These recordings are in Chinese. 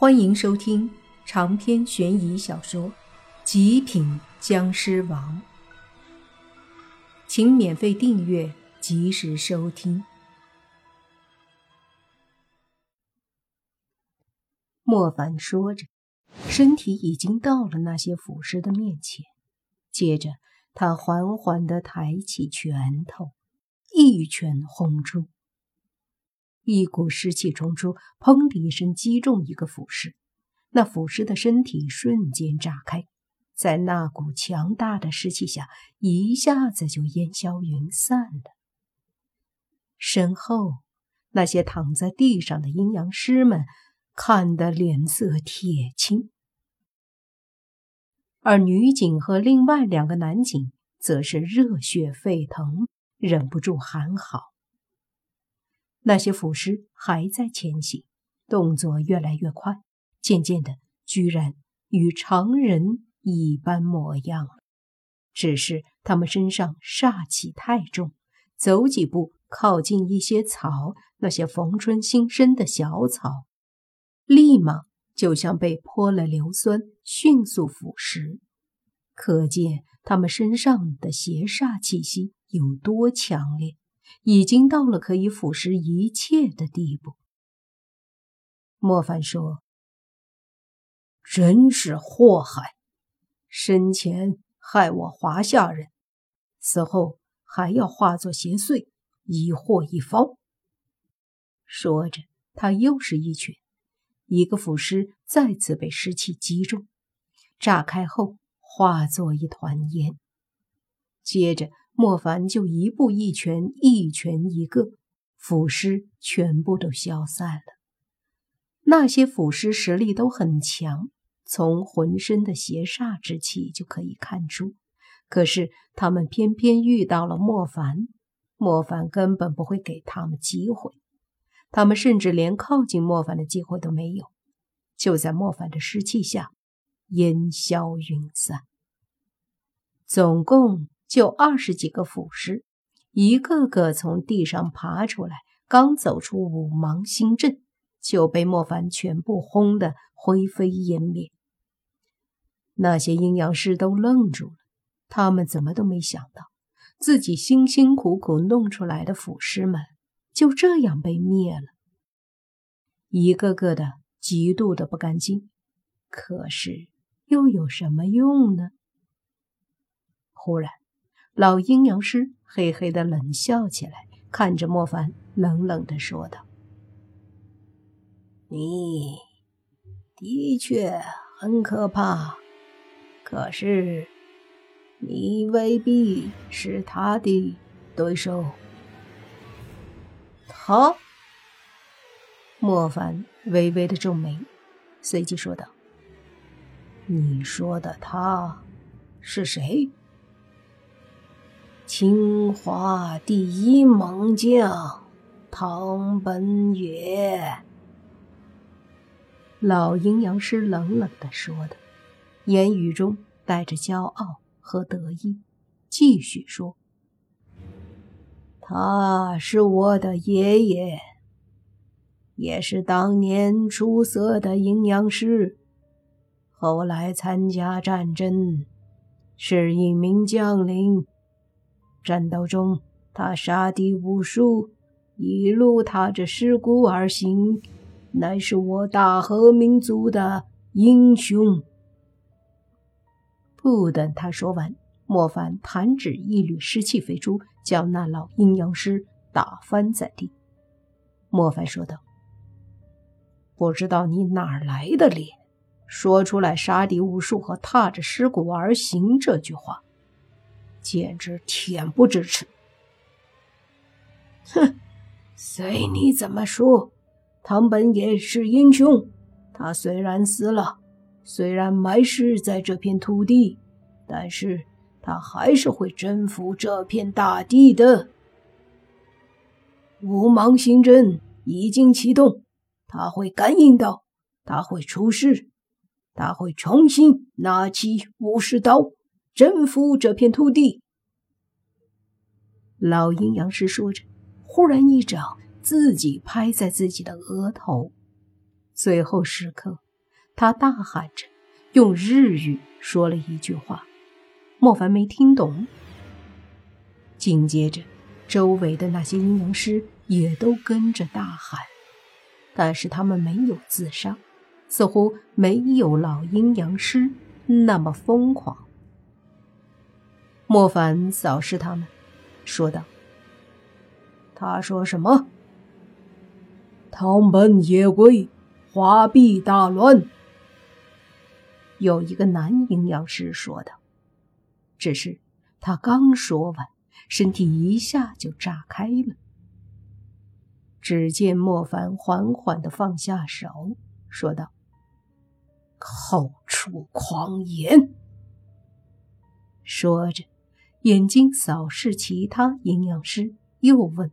欢迎收听长篇悬疑小说《极品僵尸王》，请免费订阅，及时收听。莫凡说着，身体已经到了那些腐尸的面前，接着他缓缓的抬起拳头，一拳轰出。一股湿气冲出，砰的一声击中一个腐尸，那腐尸的身体瞬间炸开，在那股强大的湿气下，一下子就烟消云散了。身后那些躺在地上的阴阳师们看得脸色铁青，而女警和另外两个男警则是热血沸腾，忍不住喊好。那些腐尸还在前行，动作越来越快，渐渐的，居然与常人一般模样了。只是他们身上煞气太重，走几步靠近一些草，那些逢春新生的小草，立马就像被泼了硫酸，迅速腐蚀。可见他们身上的邪煞气息有多强烈。已经到了可以腐蚀一切的地步。莫凡说：“真是祸害！生前害我华夏人，死后还要化作邪祟，以祸一方。”说着，他又是一拳，一个腐尸再次被湿气击中，炸开后化作一团烟，接着。莫凡就一步一拳，一拳一个，腐尸全部都消散了。那些腐尸实力都很强，从浑身的邪煞之气就可以看出。可是他们偏偏遇到了莫凡，莫凡根本不会给他们机会，他们甚至连靠近莫凡的机会都没有。就在莫凡的尸气下，烟消云散。总共。就二十几个腐尸，一个个从地上爬出来，刚走出五芒星阵，就被莫凡全部轰得灰飞烟灭。那些阴阳师都愣住了，他们怎么都没想到，自己辛辛苦苦弄出来的腐尸们就这样被灭了，一个个的极度的不甘心。可是又有什么用呢？忽然。老阴阳师嘿嘿的冷笑起来，看着莫凡，冷冷的说道：“你的确很可怕，可是你未必是他的对手。”他？莫凡微微的皱眉，随即说道：“你说的他是谁？”清华第一猛将唐本野，老阴阳师冷冷的说的，言语中带着骄傲和得意，继续说：“他是我的爷爷，也是当年出色的阴阳师，后来参加战争，是一名将领。”战斗中，他杀敌无数，一路踏着尸骨而行，乃是我大和民族的英雄。不等他说完，莫凡弹指一缕湿气飞出，将那老阴阳师打翻在地。莫凡说道：“不知道你哪来的脸，说出来杀敌无数和踏着尸骨而行这句话。”简直恬不知耻！哼，随你怎么说，唐本也是英雄。他虽然死了，虽然埋尸在这片土地，但是他还是会征服这片大地的。五芒星阵已经启动，他会感应到，他会出世，他会重新拿起武士刀。征服这片土地。老阴阳师说着，忽然一掌自己拍在自己的额头，最后时刻他大喊着，用日语说了一句话，莫凡没听懂。紧接着，周围的那些阴阳师也都跟着大喊，但是他们没有自杀，似乎没有老阴阳师那么疯狂。莫凡扫视他们，说道：“他说什么？唐本野鬼，华壁大乱。”有一个男阴阳师说道，只是他刚说完，身体一下就炸开了。只见莫凡缓缓的放下手，说道：“口出狂言。”说着，眼睛扫视其他阴阳师，又问：“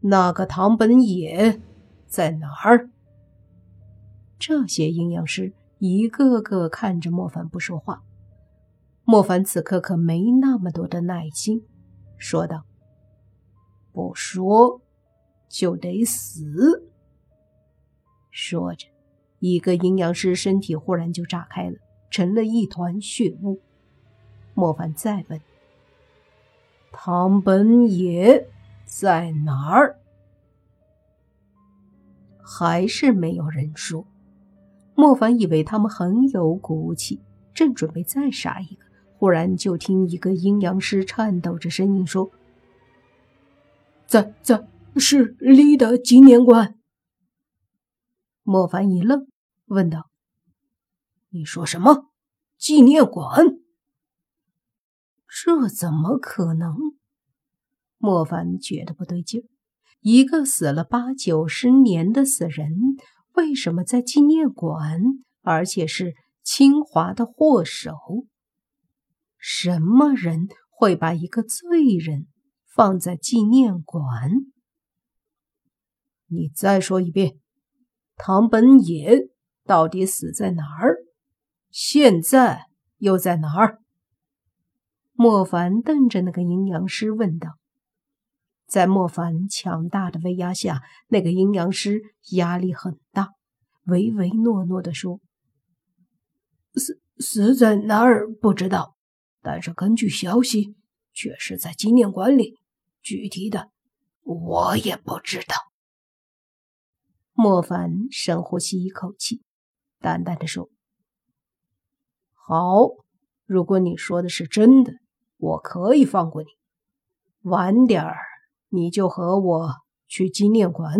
那个唐本野在哪儿？”这些阴阳师。一个个看着莫凡不说话，莫凡此刻可没那么多的耐心，说道：“不说就得死。”说着，一个阴阳师身体忽然就炸开了，成了一团血雾。莫凡再问：“唐本野在哪儿？”还是没有人说。莫凡以为他们很有骨气，正准备再杀一个，忽然就听一个阴阳师颤抖着声音说：“在在是离的纪念馆。”莫凡一愣，问道：“你说什么？纪念馆？这怎么可能？”莫凡觉得不对劲儿，一个死了八九十年的死人。为什么在纪念馆，而且是清华的祸首？什么人会把一个罪人放在纪念馆？你再说一遍，唐本野到底死在哪儿？现在又在哪儿？莫凡瞪着那个阴阳师问道。在莫凡强大的威压下，那个阴阳师压力很大，唯唯诺诺的说：“死死在哪儿不知道，但是根据消息，却是在纪念馆里。具体的，我也不知道。”莫凡深呼吸一口气，淡淡的说：“好，如果你说的是真的，我可以放过你。晚点儿。”你就和我去纪念馆。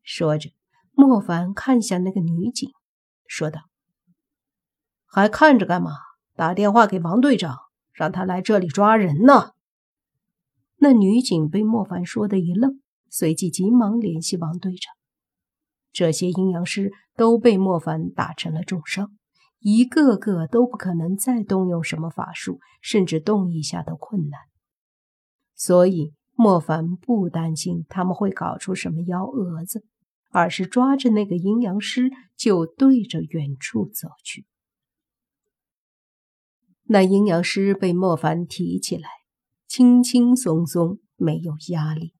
说着，莫凡看向那个女警，说道：“还看着干嘛？打电话给王队长，让他来这里抓人呢。”那女警被莫凡说的一愣，随即急忙联系王队长。这些阴阳师都被莫凡打成了重伤，一个个都不可能再动用什么法术，甚至动一下都困难。所以，莫凡不担心他们会搞出什么幺蛾子，而是抓着那个阴阳师就对着远处走去。那阴阳师被莫凡提起来，轻轻松松，没有压力。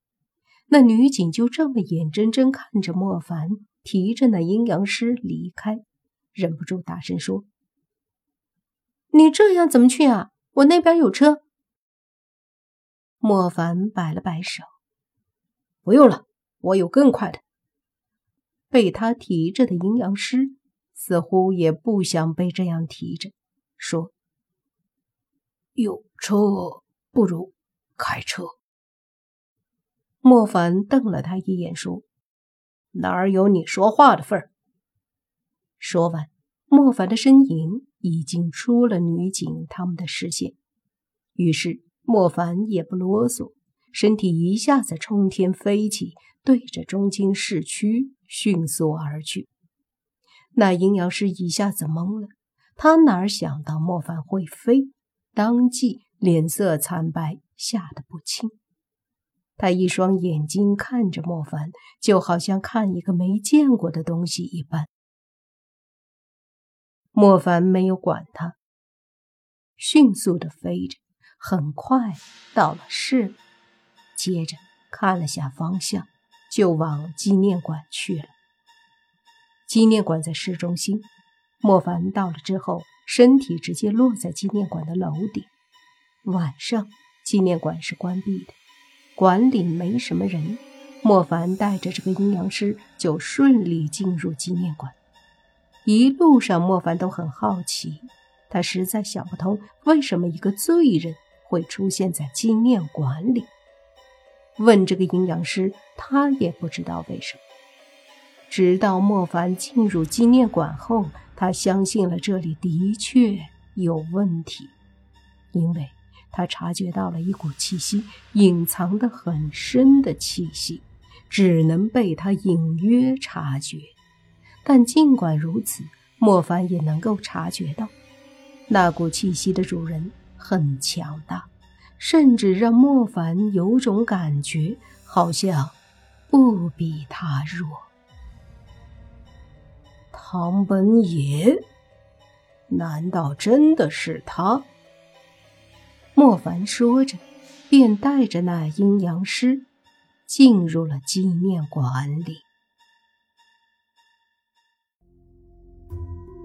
那女警就这么眼睁睁看着莫凡提着那阴阳师离开，忍不住大声说：“你这样怎么去啊？我那边有车。”莫凡摆了摆手：“不用了，我有更快的。”被他提着的阴阳师似乎也不想被这样提着，说：“有车不如开车。”莫凡瞪了他一眼，说：“哪儿有你说话的份儿？”说完，莫凡的身影已经出了女警他们的视线，于是。莫凡也不啰嗦，身体一下子冲天飞起，对着中京市区迅速而去。那阴阳师一下子懵了，他哪想到莫凡会飞，当即脸色惨白，吓得不轻。他一双眼睛看着莫凡，就好像看一个没见过的东西一般。莫凡没有管他，迅速的飞着。很快到了市，接着看了下方向，就往纪念馆去了。纪念馆在市中心。莫凡到了之后，身体直接落在纪念馆的楼顶。晚上，纪念馆是关闭的，馆里没什么人。莫凡带着这个阴阳师就顺利进入纪念馆。一路上，莫凡都很好奇，他实在想不通为什么一个罪人会出现在纪念馆里。问这个阴阳师，他也不知道为什么。直到莫凡进入纪念馆后，他相信了这里的确有问题，因为他察觉到了一股气息，隐藏的很深的气息，只能被他隐约察觉。但尽管如此，莫凡也能够察觉到，那股气息的主人很强大，甚至让莫凡有种感觉，好像不比他弱。唐本野，难道真的是他？莫凡说着，便带着那阴阳师进入了纪念馆里。